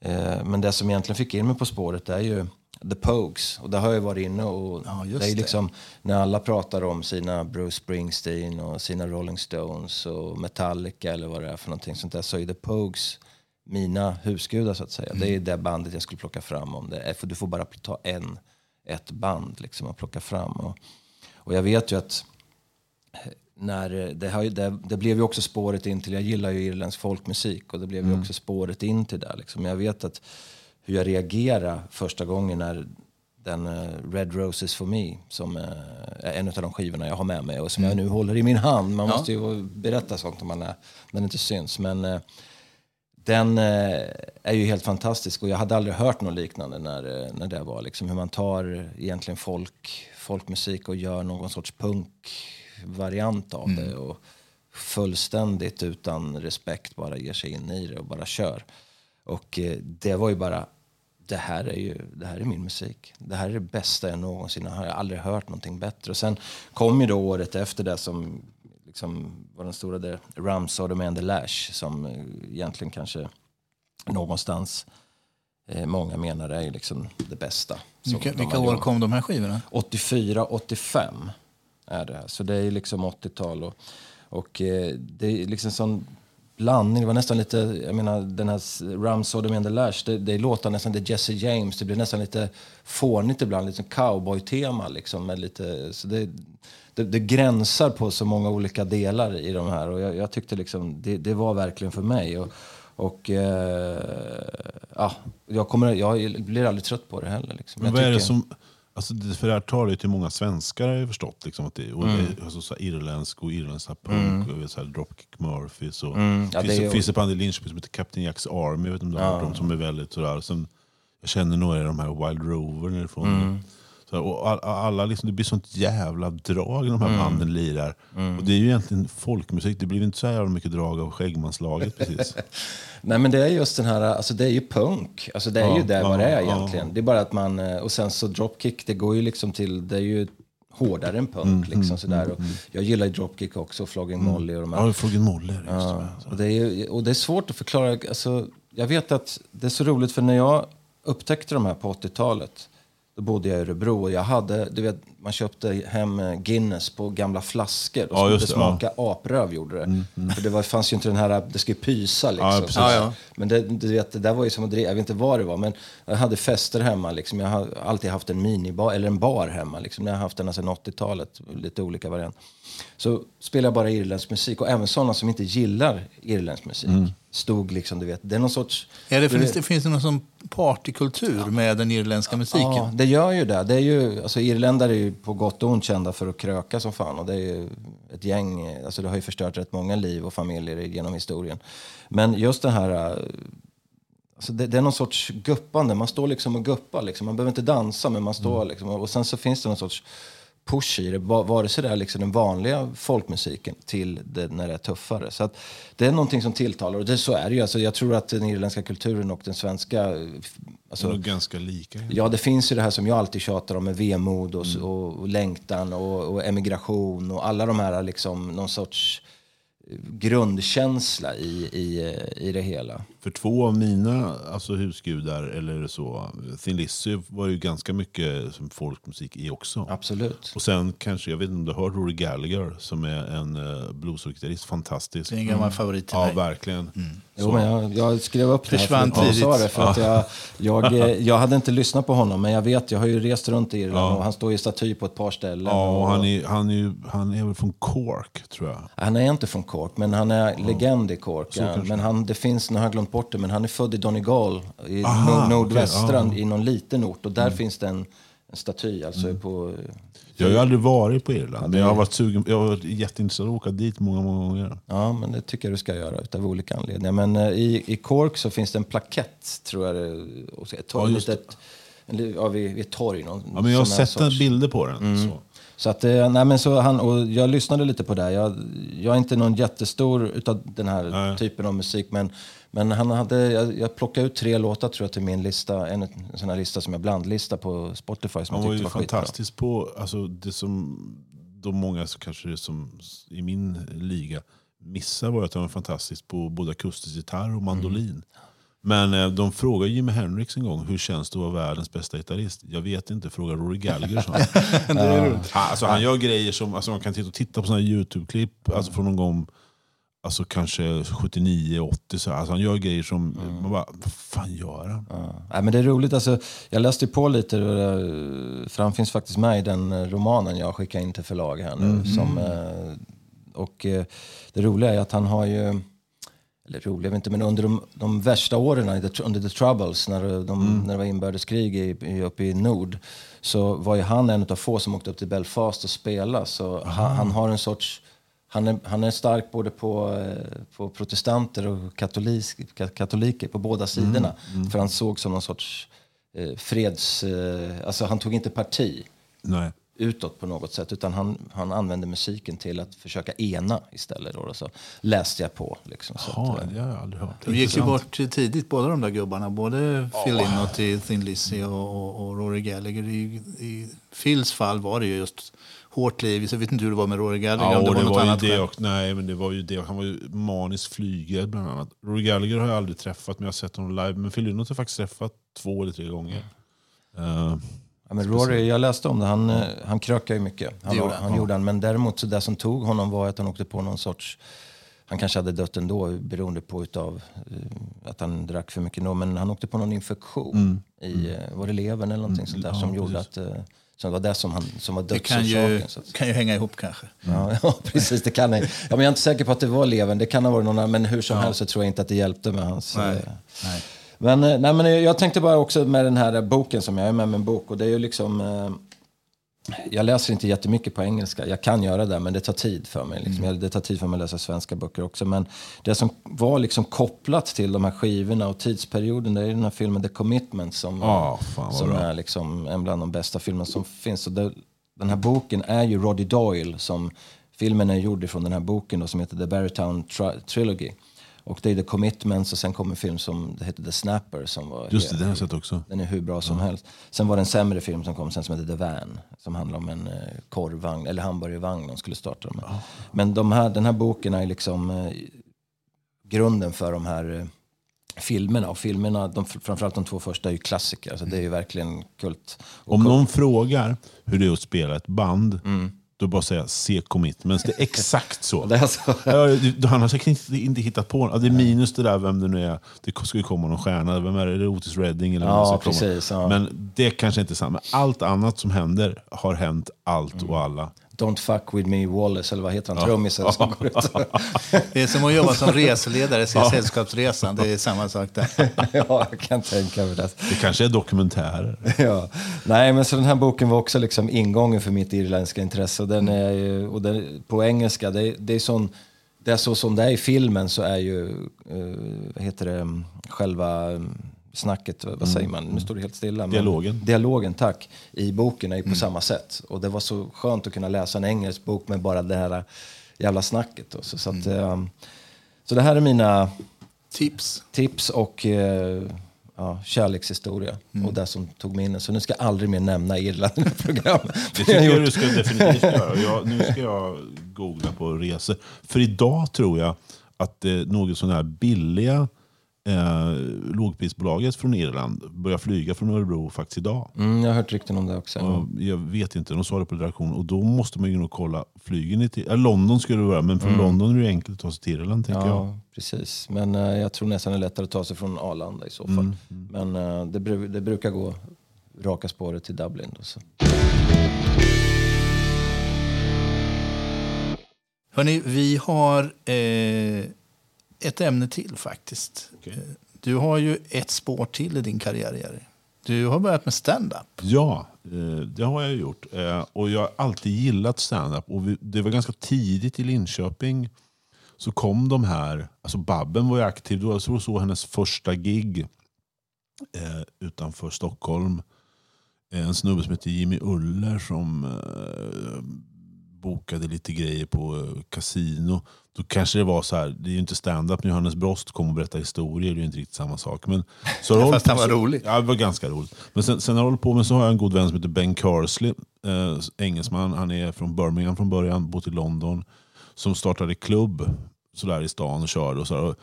Eh, men det som egentligen fick in mig på spåret är ju The Pogues. Och där har jag varit inne och Ja, det är det. liksom när alla pratar om sina Bruce Springsteen och sina Rolling Stones och Metallica eller vad det är för någonting sånt där så är The Pogues mina husgudar så att säga. Det är det bandet jag skulle plocka fram om det. För du får bara ta en, ett band liksom att plocka fram. Och, och jag vet ju att när det, har, ju- det, det blev ju också spåret in till, jag gillar ju irländsk folkmusik och det blev ju också spåret in till det. Liksom. Jag vet att hur jag reagerade första gången när den eh, Red Roses for Me, som eh, är en av de skivorna jag har med mig och som jag nu håller i min hand. Man Ja. måste ju berätta sånt om man är, när det inte syns. Men eh, den eh, är ju helt fantastisk och jag hade aldrig hört något liknande när, eh, när det var. Liksom, hur man tar egentligen folk, folkmusik och gör någon sorts punkvariant av det. Och fullständigt utan respekt bara ger sig in i det och bara kör. Och eh, det var ju bara, det här är ju det här är min musik. Det här är det bästa jag någonsin har. Jag har aldrig hört någonting bättre. Och sen kom ju då året efter det som liksom var den stora, där, Ramsod and the Lash, som eh, egentligen kanske någonstans eh, många menar är liksom det bästa. Vilka, vilka år gjort. kom de här skivorna? 84, 85 är det. Så det är liksom 80-tal. Och, och eh, det är liksom sån blandning. Det var nästan lite, jag menar den här Ramsod and the Lash, det, det låter nästan det är Jesse James. Det blir nästan lite fånigt ibland, lite cowboy-tema liksom. Med lite, så det, det, det gränsar på så många olika delar i de här. Och jag, jag tyckte liksom, det, det var verkligen för mig. Och, och eh, ja, jag, kommer, jag blir aldrig trött på det heller. Liksom. Men vad är det tycker- som... Alltså, för det här ju till många svenskar har jag förstått. Liksom, att det, och Mm. alltså, så irländsk och irländsk punk. Och, så här, Dropkick Murphys. Och, Mm. Ja, finns, det är finns ett band i Linköping som heter Captain Jacks Army. Jag vet inte om du har hört dem, som är väldigt sådär. Sen, jag känner några av de här Wild Rover nerifrån. Mm. Så här, och all- alla, liksom, det blir sånt jävla drag när de Mm. här banden lirar. Och det är ju egentligen folkmusik. Det blir inte så jävla mycket drag av Skäggmanslaget precis. Nej men det är just den här, alltså det är ju punk. Alltså det är Ja, ju det ja, vad det är ja. egentligen. Det är bara att man, eh, och sen så dropkick, det går ju liksom till, det är ju hårdare än punk Mm, liksom sådär. Och jag gillar ju dropkick också, Flogging Molly och de här. Ja, Flogging Molly det. Ja, och, det är, och det är svårt att förklara. Alltså, jag vet att det är så roligt för när jag upptäckte de här på 80-talet då bodde jag i Örebro och jag hade, du vet, man köpte hem eh, Guinness på gamla flaskor och Ja, skulle just det det, ja. smaka apröv gjorde det. För det var, fanns ju inte den här, det ska ju pysa liksom. Ja. Ja, ja. Men det, du vet, det där var ju som att driva, jag vet inte vad det var, men jag hade fester hemma. Liksom. Jag har alltid haft en minibar, eller en bar hemma. Liksom. Jag har haft den sedan 80-talet, lite olika varianter. Så spelar jag bara irländsk musik, och även sådana som inte gillar irländsk musik. Stod liksom, du vet, det är någon sorts... Är det, finns, det, finns det någon sån partykultur med den irländska musiken? Ja, det gör ju det. det är ju, alltså, irländare är ju på gott och ont kända för att kröka som fan. Och det är ju ett gäng, alltså, det har ju förstört rätt många liv och familjer genom historien. Men just det här, alltså, det, det är någon sorts guppande. Man står liksom och guppar. Liksom. Man behöver inte dansa, men man står liksom. Och sen så finns det någon sorts push i det, va- vare sig det är liksom den vanliga folkmusiken till det när det är tuffare. Så det är någonting som tilltalar och det, så är det ju. Alltså, jag tror att den irländska kulturen och den svenska... eh, Alltså, De är ganska lika. Ja, det finns ju det här som jag alltid tjatar om med vemod och, och, och längtan och, och emigration och alla de här liksom någon sorts grundkänsla i, i, eh, i det hela. För två av mina alltså, husgudar, eller så, Thin Lizzy var ju ganska mycket som folkmusik i också. Absolut. Och sen kanske, jag vet inte om du har hört Rory Gallagher som är en uh, bluesgitarrist, fantastisk. Det är en gammal favorit till Ja, mig. verkligen. Jo, Så- men jag, jag skrev upp det här för att jag sa tidigt. det. För att jag, jag, eh, jag hade inte lyssnat på honom, men jag vet, jag har ju rest runt i Irland Ja. och han står i staty på ett par ställen. Ja, och och, han är, han, är, han är väl från Cork, tror jag. Han är inte från Cork, men han är legend i Cork. Ja. Men han, det finns, nu har jag glömt bort det, men han är född i Donegal, i Aha, okej, nordvästra, ja. Mm. i någon liten ort. Och där finns det en, en staty, alltså på... Jag har ju aldrig varit på Irland, men jag har varit sugen, jag har varit jätteintresserad av att åka dit många, många gånger. Ja, men det tycker jag du ska göra utav olika anledningar. Men eh, i, i Cork så finns det en plakett, tror jag ett torg, Ja, just litet, en ja, vid, vid ett torg. Någon, Ja, men jag har sett en sorts- bilder på den. Så. Så att, eh, nej men så han, och jag lyssnade lite på det. Jag, jag är inte någon jättestor utav den här Nej. typen av musik. Men, men han hade, jag, jag plockade ut tre låtar tror jag till min lista. En, en sån här lista som jag blandlista på Spotify som Han var ju var fantastisk på, alltså det som de många kanske som i min liga missar var att han var fantastisk på både akustisk gitarr och mandolin. Mm. Men eh, de frågade Jimi Hendrix en gång, hur känns det att vara världens bästa gitarrist? Jag vet inte, fråga Rory Gallagher sa han. Han- alltså, han gör grejer som, alltså, man kan titta, titta på såna YouTube-klipp alltså, från någon gång, alltså kanske 79, 80, så, alltså, han gör grejer som, Mm. man bara, vad fan gör han? Ja. Men det är roligt. Alltså, jag läste på lite, eh, för han finns faktiskt med i den eh, romanen jag skickade in till förlag här nu. Som, eh, och eh, det roliga är att han har ju, eller roliga, inte, men under de, de värsta åren, under the troubles, när, de, när det var inbördeskrig i, i, uppe i nord, så var ju han en av få som åkte upp till Belfast och spelade. Så han, han har en sorts han är, han är stark både på, eh, på protestanter och katolis, ka- katoliker på båda sidorna. För han såg som någon sorts eh, freds... Eh, alltså han tog inte parti Nej. Utåt på något sätt utan han, han använde musiken till att försöka ena istället. Då, och så läste jag på. Liksom, så Jaha, att, eh, det har jag aldrig hört. De gick ju bort tidigt, båda de där gubbarna. Både Phil Lynott i Thin Lizzy och, och, och Rory Gallagher. I, I Phils fall var det ju just hårt liv. Så jag vet inte hur det var med Rory Gallagher. Ja, och det det var var annat det också. Nej, men det var ju det. Han var ju maniskt flygrädd bland annat. Rory Gallagher har jag aldrig träffat, men jag har sett honom live. Men Phil Lynott har jag faktiskt träffat två eller tre gånger. Eh, Ja, men Rory, jag läste om det, han, eh, han krökar ju mycket. Han, Det gjorde han, han, gjorde han. Men däremot så det som tog honom var att han åkte på någon sorts... Han kanske hade dött ändå beroende på utav, eh, att han drack för mycket. Men han åkte på någon infektion i, eh, var det levern eller någonting sånt där ja, som gjorde precis. att... Som var det som, han, som var Det kan ju, dödsorsaken. så kan ju hänga ihop kanske. Ja, ja, precis. Det kan jag. Ja, men jag är inte säker på att det var levern. Det kan ha varit någon annan. Men hur som helst så tror jag inte att det hjälpte med hans... Nej. eh, Nej. Men, eh, nej, men jag tänkte bara också med den här boken som jag är med med en bok. Och det är ju liksom... Eh, jag läser inte jättemycket på engelska. Jag kan göra det, men det tar tid för mig. Liksom. Jag- Det tar tid för mig att läsa svenska böcker också. Men det som var liksom kopplat till de här skivorna och tidsperioden, det är den här filmen The Commitment som, Ja, fan som bra. är liksom en bland de bästa filmerna som finns. Och det, den här boken är ju Roddy Doyle som filmen är gjord ifrån den här boken då, som heter The Barrytown Tri- Trilogy. Och det är The Commitments och sen kommer en film som det heter The Snapper som var just det, den har jag sett också. den är hur bra som helst. Sen var det en sämre film som kom sen som heter The Van. Som handlar om en eh, korvvagn, eller hamburgervagn de skulle starta med. Men de här, den här boken är liksom eh, grunden för de här eh, filmerna. Och filmerna, de, framförallt de två första, är ju klassiker. Alltså det är ju verkligen kult. Och Om kult- någon frågar hur det är att spela ett band, Mm. Då bara säga se commitments. Det är exakt så. Det är så. Ja, Han har säkert inte, inte hittat på ja, Det är minus det där vem det nu är. Det ska ju komma någon stjärna. Vem är det? Är det Otis Redding? Eller Ja, precis, ja. Men det kanske inte är sant. Men allt annat som händer har hänt allt och alla. Don't fuck with me Wallace, eller vad heter han, trummisen som går ut. Det är som att jobba som reseledare, se Sällskapsresan. Det är samma sak där. ja, jag kan tänka mig det. Det kanske är dokumentärer. ja. Nej, men så den här boken var också liksom ingången för mitt irländska intresse. Och den är ju, och den, på engelska, det, är- det är sån, det är så som det är i filmen så är ju, eh, vad heter det, själva eh, snacket, vad vad säger man? Nu står det helt stilla. men- Dialogen. Dialogen, tack. I boken är ju på samma sätt. Och det var så skönt att kunna läsa en engelsk bok med bara det här jävla snacket. då. Så, så, att, eh, så det här är mina Tips. tips och eh, ja, kärlekshistoria och det som tog mig in. Så nu ska jag aldrig mer nämna Irland i programmet. Det tycker jag du ska definitivt göra. Jag, nu ska jag googla på resor. För idag tror jag att eh, något sådana här billiga eh, lågprisbolaget från Irland börjar flyga från Örebro faktiskt idag. Mm, jag har hört rykten om det också. Och jag vet inte, de sa det på redaktionen. Och då måste man ju nog kolla, flyger ni till... Äh, London skulle det vara, men från London är det enkelt att ta sig till Irland tänker jag. Ja, precis. Men eh, jag tror nästan det är lättare att ta sig från Arlanda i så fall. Men eh, det, bru- det brukar gå raka spåret till Dublin. Då, så. Hörrni, vi har eh, ett ämne till faktiskt. Okej. Eh, Du har ju ett spår till i din karriär, Jerry. Du har börjat med stand-up. Ja, eh, det har jag gjort. Eh, Och jag har alltid gillat stand-up. Och det var ganska tidigt i Linköping så kom de här, alltså Babben var ju aktiv, det var så, så hennes första gig utanför Stockholm. En snubbe som heter Jimmy Uller som bokade lite grejer på kasino. Då kanske det var så här, det är ju inte stand-up när Johannes Brost kommer och berättar historier, det är ju inte riktigt samma sak. Men, så har Fast han var rolig. Ja, det var ganska roligt. Men sen, sen har jag hållit på med så har jag en god vän som heter Ben Carsley, eh, engelsman. Han är från Birmingham från början, bott i London. Som startade klubb sådär i stan och körde. Och så. Och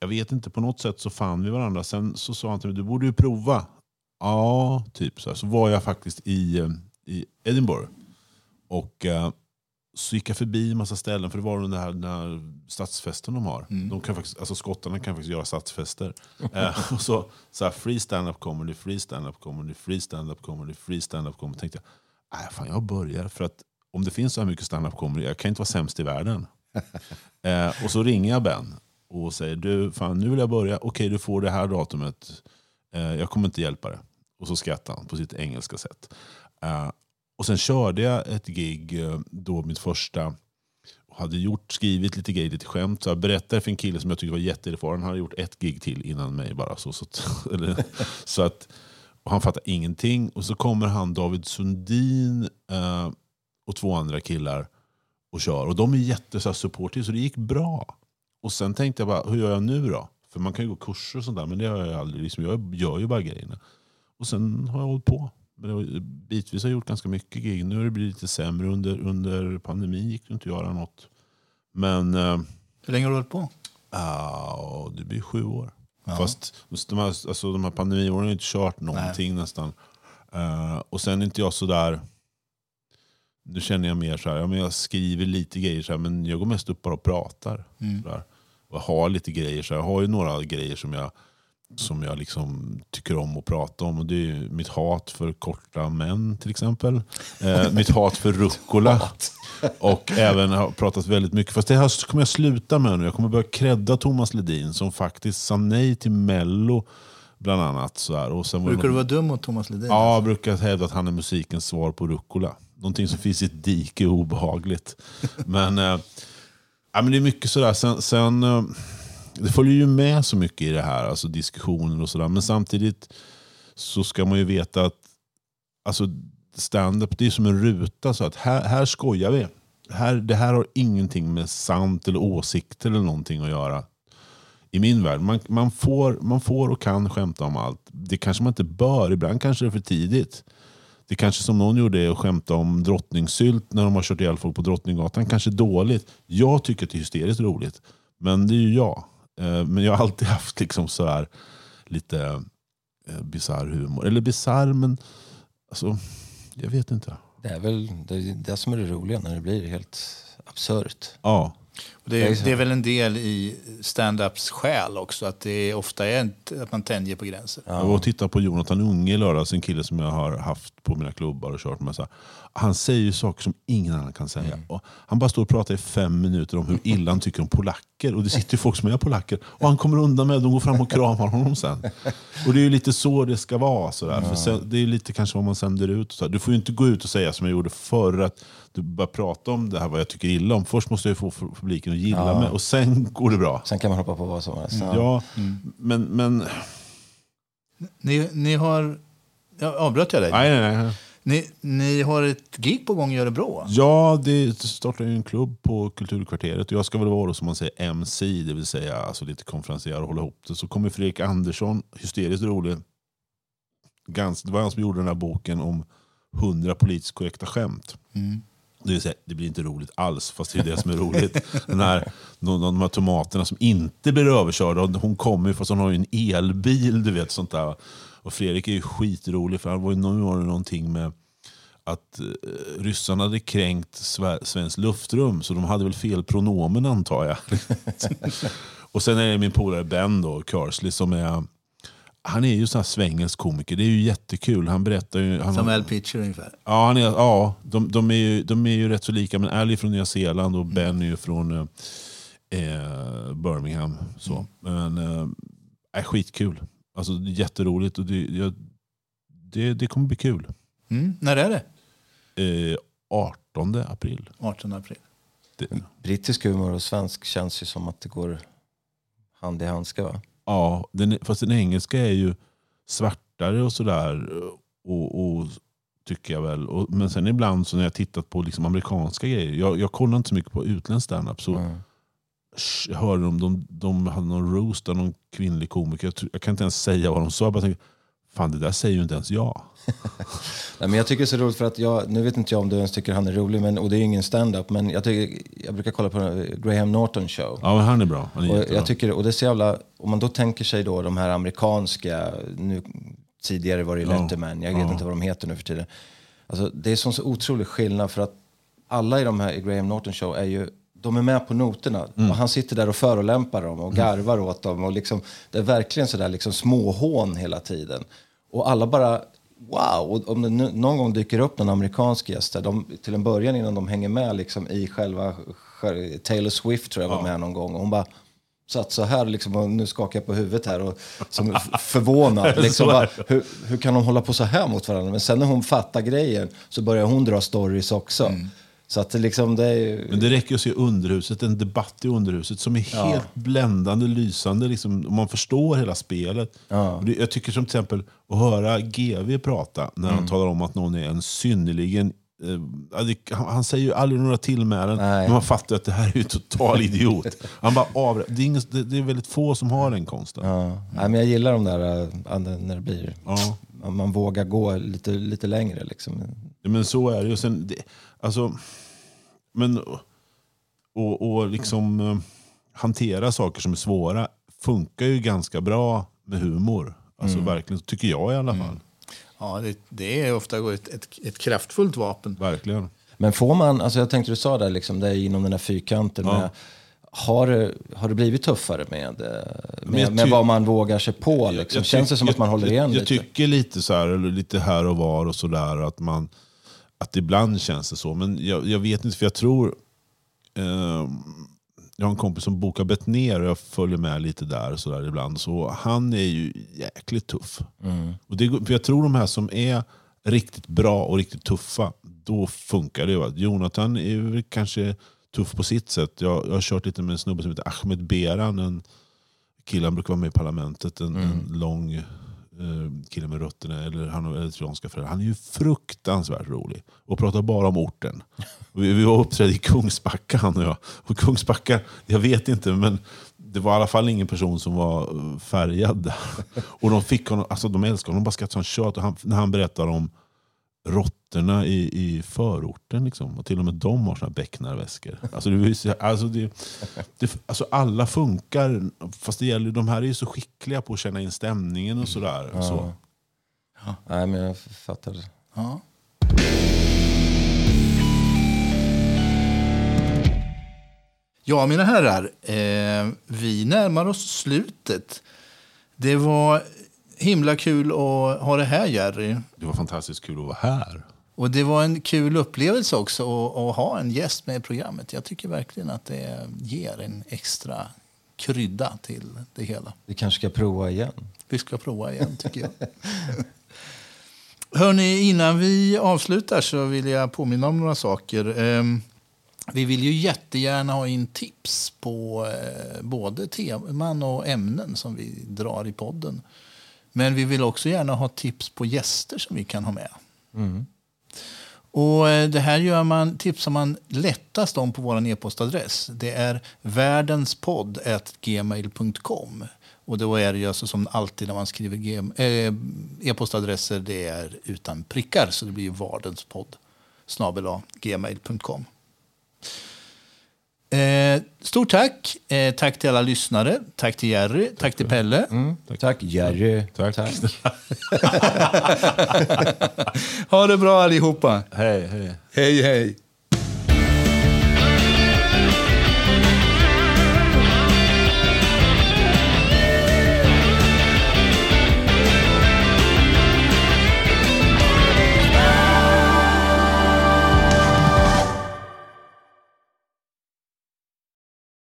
jag vet inte, på något sätt så fann vi varandra. Sen så sa han till mig, du borde ju prova. Ja, typ så. Här. Så var jag faktiskt i, eh, i Edinburgh. Och eh, så gick jag förbi en massa ställen, för det var den här, den här stadsfesten de har. De kan faktiskt, alltså skottarna kan faktiskt göra stadsfester. eh, och så, så här, free stand-up comedy, free stand-up comedy, free stand-up comedy, free stand-up comedy. tänkte jag, nej fan jag börjar. För att om det finns så här mycket stand-up comedy, jag kan inte vara sämst i världen. eh, och så ringer jag Ben och säger, du fan nu vill jag börja, okej du får det här datumet. Eh, jag kommer inte hjälpa dig. Och så skrattar han på sitt engelska sätt. Och sen körde jag ett gig, eh, då mitt första, och hade gjort, skrivit lite grejer, lite skämt. Så jag berättade för en kille som jag tyckte var jätteerfaren, han hade gjort ett gig till innan mig bara. Så, så, eller, så att, och han fattade ingenting. Och så kommer han, David Sundin eh, och två andra killar och kör. Och de är jättesupportive så det gick bra. Och sen tänkte jag bara, hur gör jag nu då? För man kan ju gå kurser och sånt där, men det gör jag aldrig. Liksom, jag gör ju bara grejerna. Och sen har jag hållit på. Bitvis har jag gjort ganska mycket gig. Nu har det blivit lite sämre. Under, under pandemin gick det inte att göra något. Men eh, Hur länge har du hållit på? ah, det blir sju år. Fast de här, alltså, de här pandemiåren har jag inte kört någonting nästan. Eh, och sen är inte jag sådär... Nu känner jag mer så här, ja, men jag skriver lite grejer så här, men jag går mest upp bara och pratar. Så där. Och har lite grejer. Så här. Jag har ju några grejer som jag, som jag liksom tycker om att prata om. Och det är mitt hat för korta män till exempel. Eh, mitt hat för rucola. Och även har pratat väldigt mycket. Fast det här kommer jag sluta med nu. Jag kommer börja credda Thomas Ledin som faktiskt sa nej till Mello. Bland annat. Så här. Och sen Brukar du någon- vara dum mot Thomas Ledin? Ja, jag brukar hävda att han är musikens svar på rucola. Någonting som finns i ett dike obehagligt. Men, eh, ja, men det är mycket sådär. Sen, sen, eh, det följer ju med så mycket i det här, alltså diskussioner och sådär. Men samtidigt så ska man ju veta att alltså, stand-up det är som en ruta. Så att här, här skojar vi. Här, det här har ingenting med sant eller åsikter eller någonting att göra. I min värld. Man, man, får, man får och kan skämta om allt. Det kanske man inte bör. Ibland kanske det är för tidigt. Det kanske som någon gjorde är att skämta om drottningsylt när de har kört ihjäl folk på Drottninggatan. Kanske dåligt. Jag tycker att det är hysteriskt roligt. Men det är ju jag. Eh, Men jag har alltid haft liksom så här lite eh, bisarr humor. Eller bisarr men alltså, jag vet inte. Det är väl det, är det som är det roliga när det blir helt absurt. Ja, Det är, det är väl en del i stand-ups själ också, att det ofta är att man tänjer på gränser. Jag var och tittade på Jonathan Unge i lördags, en kille som jag har haft på mina klubbar och kört med så här. Han säger ju saker som ingen annan kan säga. Och han bara står och pratar i fem minuter om hur illa han tycker om polacker. Och det sitter ju folk som är polacker. Och han kommer undan med det. De går fram och kramar honom sen. Och det är ju lite så det ska vara. Så där. För sen, det är lite kanske vad man sänder ut. Så. Du får ju inte gå ut och säga som jag gjorde förr. Att du börjar prata om det här vad jag tycker illa om. Först måste jag få publiken att gilla mig. Och sen går det bra. Sen kan man hoppa på vad som helst. Ja, men... men Ni, ni har... Jag avbröt jag dig? nej, nej, nej. Ni, ni har ett gig på gång i Örebro? Ja, det startar ju en klubb på Kulturkvarteret och jag ska väl vara som man säger MC, det vill säga alltså lite konferencier och hålla ihop det. Så kommer Fredrik Andersson, hysteriskt rolig. Gans, det var han som gjorde den här boken om 100 politiskt korrekta skämt. Det, vill säga, det blir inte roligt alls, fast det är det som är roligt. Den här, de, de här tomaterna som inte blir överkörda, hon kommer ju fast hon har ju en elbil. du vet sånt där. Och Fredrik är ju skitrolig, för han var ju, nu var det någonting med att eh, ryssarna hade kränkt Sve- svenskt luftrum, så de hade väl fel pronomen antar jag. och sen är det min polare Ben då, Kersley, som är han är ju sån här svängens komiker. Det är ju jättekul. Han berättar ju... Han Som Al Pitcher ungefär? Ja, han är, ja de, de, är ju, de är ju rätt så lika. Men Ali är från Nya Zeeland och Ben är ju från eh, eh, Birmingham. Så. Men eh, är skitkul. Alltså, det är jätteroligt och det, jag, det, det kommer bli kul. Mm. När är det? Eh, 18 april. 18 april. Det, Brittisk humor och svensk känns ju som att det går hand i handske. Va? ja, den, fast den engelska är ju svartare och sådär. Och, och, tycker jag väl. Och, men sen ibland så när jag tittat på liksom amerikanska grejer. Jag, jag kollar inte så mycket på utländsk standup. Så Mm. Jag hörde de, de, de hade någon roast av någon kvinnlig komiker. Jag, jag kan inte ens säga vad de sa. Jag bara tänkte, fan det där säger ju inte ens jag. Nej, men jag tycker det är så roligt för att jag, nu vet inte jag om du ens tycker han är rolig, men, och det är ingen stand-up, men jag, tycker, jag brukar kolla på Graham Norton show. Ja men han är bra. Han är Och jättebra. jag tycker, och det är så jävla, om man då tänker sig då de här amerikanska, nu, tidigare var det ju. Letterman, jag vet Ja. inte vad de heter nu för tiden. Alltså, det är sån så otrolig skillnad för att alla i de här i Graham Norton show är ju, de är med på noterna. Mm. Och han sitter där och förolämpar dem och garvar åt dem. Och liksom, det är verkligen sådär liksom småhån hela tiden. Och alla bara, wow! Och om det nu, någon gång dyker upp någon amerikansk gäst där, de, till en början innan de hänger med liksom i själva, Taylor Swift tror jag var med någon gång. Och hon bara satt så här liksom, och nu skakar jag på huvudet här och som förvånad. Liksom, bara, hur, hur kan de hålla på så här mot varandra? Men sen när hon fattar grejen så börjar hon dra stories också. Så att liksom, det är. Men det räcker att se underhuset, en debatt i underhuset som är helt bländande, lysande. Liksom, och man förstår hela spelet. Och det, jag tycker som till exempel att höra GV prata när Mm. han talar om att någon är en synnerligen eh, ja, han, säger ju aldrig några tillmälen, men man fattar att det här är en total idiot. Han bara av, det, är ingen, det, det är väldigt få som har den konsten. Ja. Nej, men jag gillar de där äh, när det blir... Ja. Man, vågar gå lite, lite längre. Liksom. Ja, men så är det ju. Sen, det, alltså, men, och, och liksom eh, hantera saker som är svåra funkar ju ganska bra med humor. Alltså verkligen, tycker jag i alla fall. Ja, det, det är ofta ett, ett, ett kraftfullt vapen. Verkligen. Men får man, alltså jag tänkte du sa där, liksom, det är inom den här fyrkanten. Ja. Med, har, har det blivit tuffare med, eh, jag med, med vad man vågar sig på? Liksom? Jag Känns det som att man jag- håller igen jag, jag lite? tycker lite så här, eller lite här och var och sådär. Att, man, att ibland känns det så. Men jag, jag vet inte, för jag tror... Eh, jag har en kompis som bokar bett ner och jag följer med lite där och så där ibland. Så han är ju jäkligt tuff. Mm. Och det, för jag tror de här som är riktigt bra och riktigt tuffa, då funkar det. Va? Jonathan är kanske tuff på sitt sätt. Jag, jag har kört lite med en snubbe som heter Ahmed Beran, en kille, han brukar vara med i Parlamentet, en, en lång Eh, killen med rötterna, eller han har eritreanska föräldrar. Han är ju fruktansvärt rolig och pratar bara om orten. Vi, vi var uppträdda i Kungsbacka han och jag. Och Kungsbacka, jag vet inte, men det var i alla fall ingen person som var eh, färgad där. Och de fick honom, alltså de älskar honom, de bara skrattade som kött. Och han, när han berättar om råttorna i, i förorten. Liksom. Och till och med de har såna här becknarväskor. Alltså, det, alltså, det, det, alltså alla funkar, fast det gäller, de här är ju så skickliga på att känna in stämningen och sådär. Så. Nej, men jag fattar. Ja. Ja, mina herrar. Eh, vi närmar oss slutet. Det var himla kul att ha det här, Jerry. Det var fantastiskt kul att vara här. Och det var en kul upplevelse också att, att ha en gäst med i programmet. Jag tycker verkligen att det ger en extra krydda till det hela. Vi kanske ska prova igen. Vi ska prova igen, tycker jag. Hörni, innan vi avslutar så vill jag påminna om några saker. Ehm, vi vill ju jättegärna ha in tips på eh, både teman och ämnen som vi drar i podden. Men vi vill också gärna ha tips på gäster som vi kan ha med. Och eh, det här gör man, tipsar man lättast om på vår e-postadress. Det är världenspodd.gmail.com. Och då är det ju alltså som alltid när man skriver eh, e-postadresser, det är utan prickar. Så det blir ju vardenspodd gmail.com. Eh, stort tack. Eh, tack till alla lyssnare. Tack till Jerry. Tack, till Pelle. Tack Jerry. Tack. Ha det bra allihopa. Hej, hej. Hej, hej.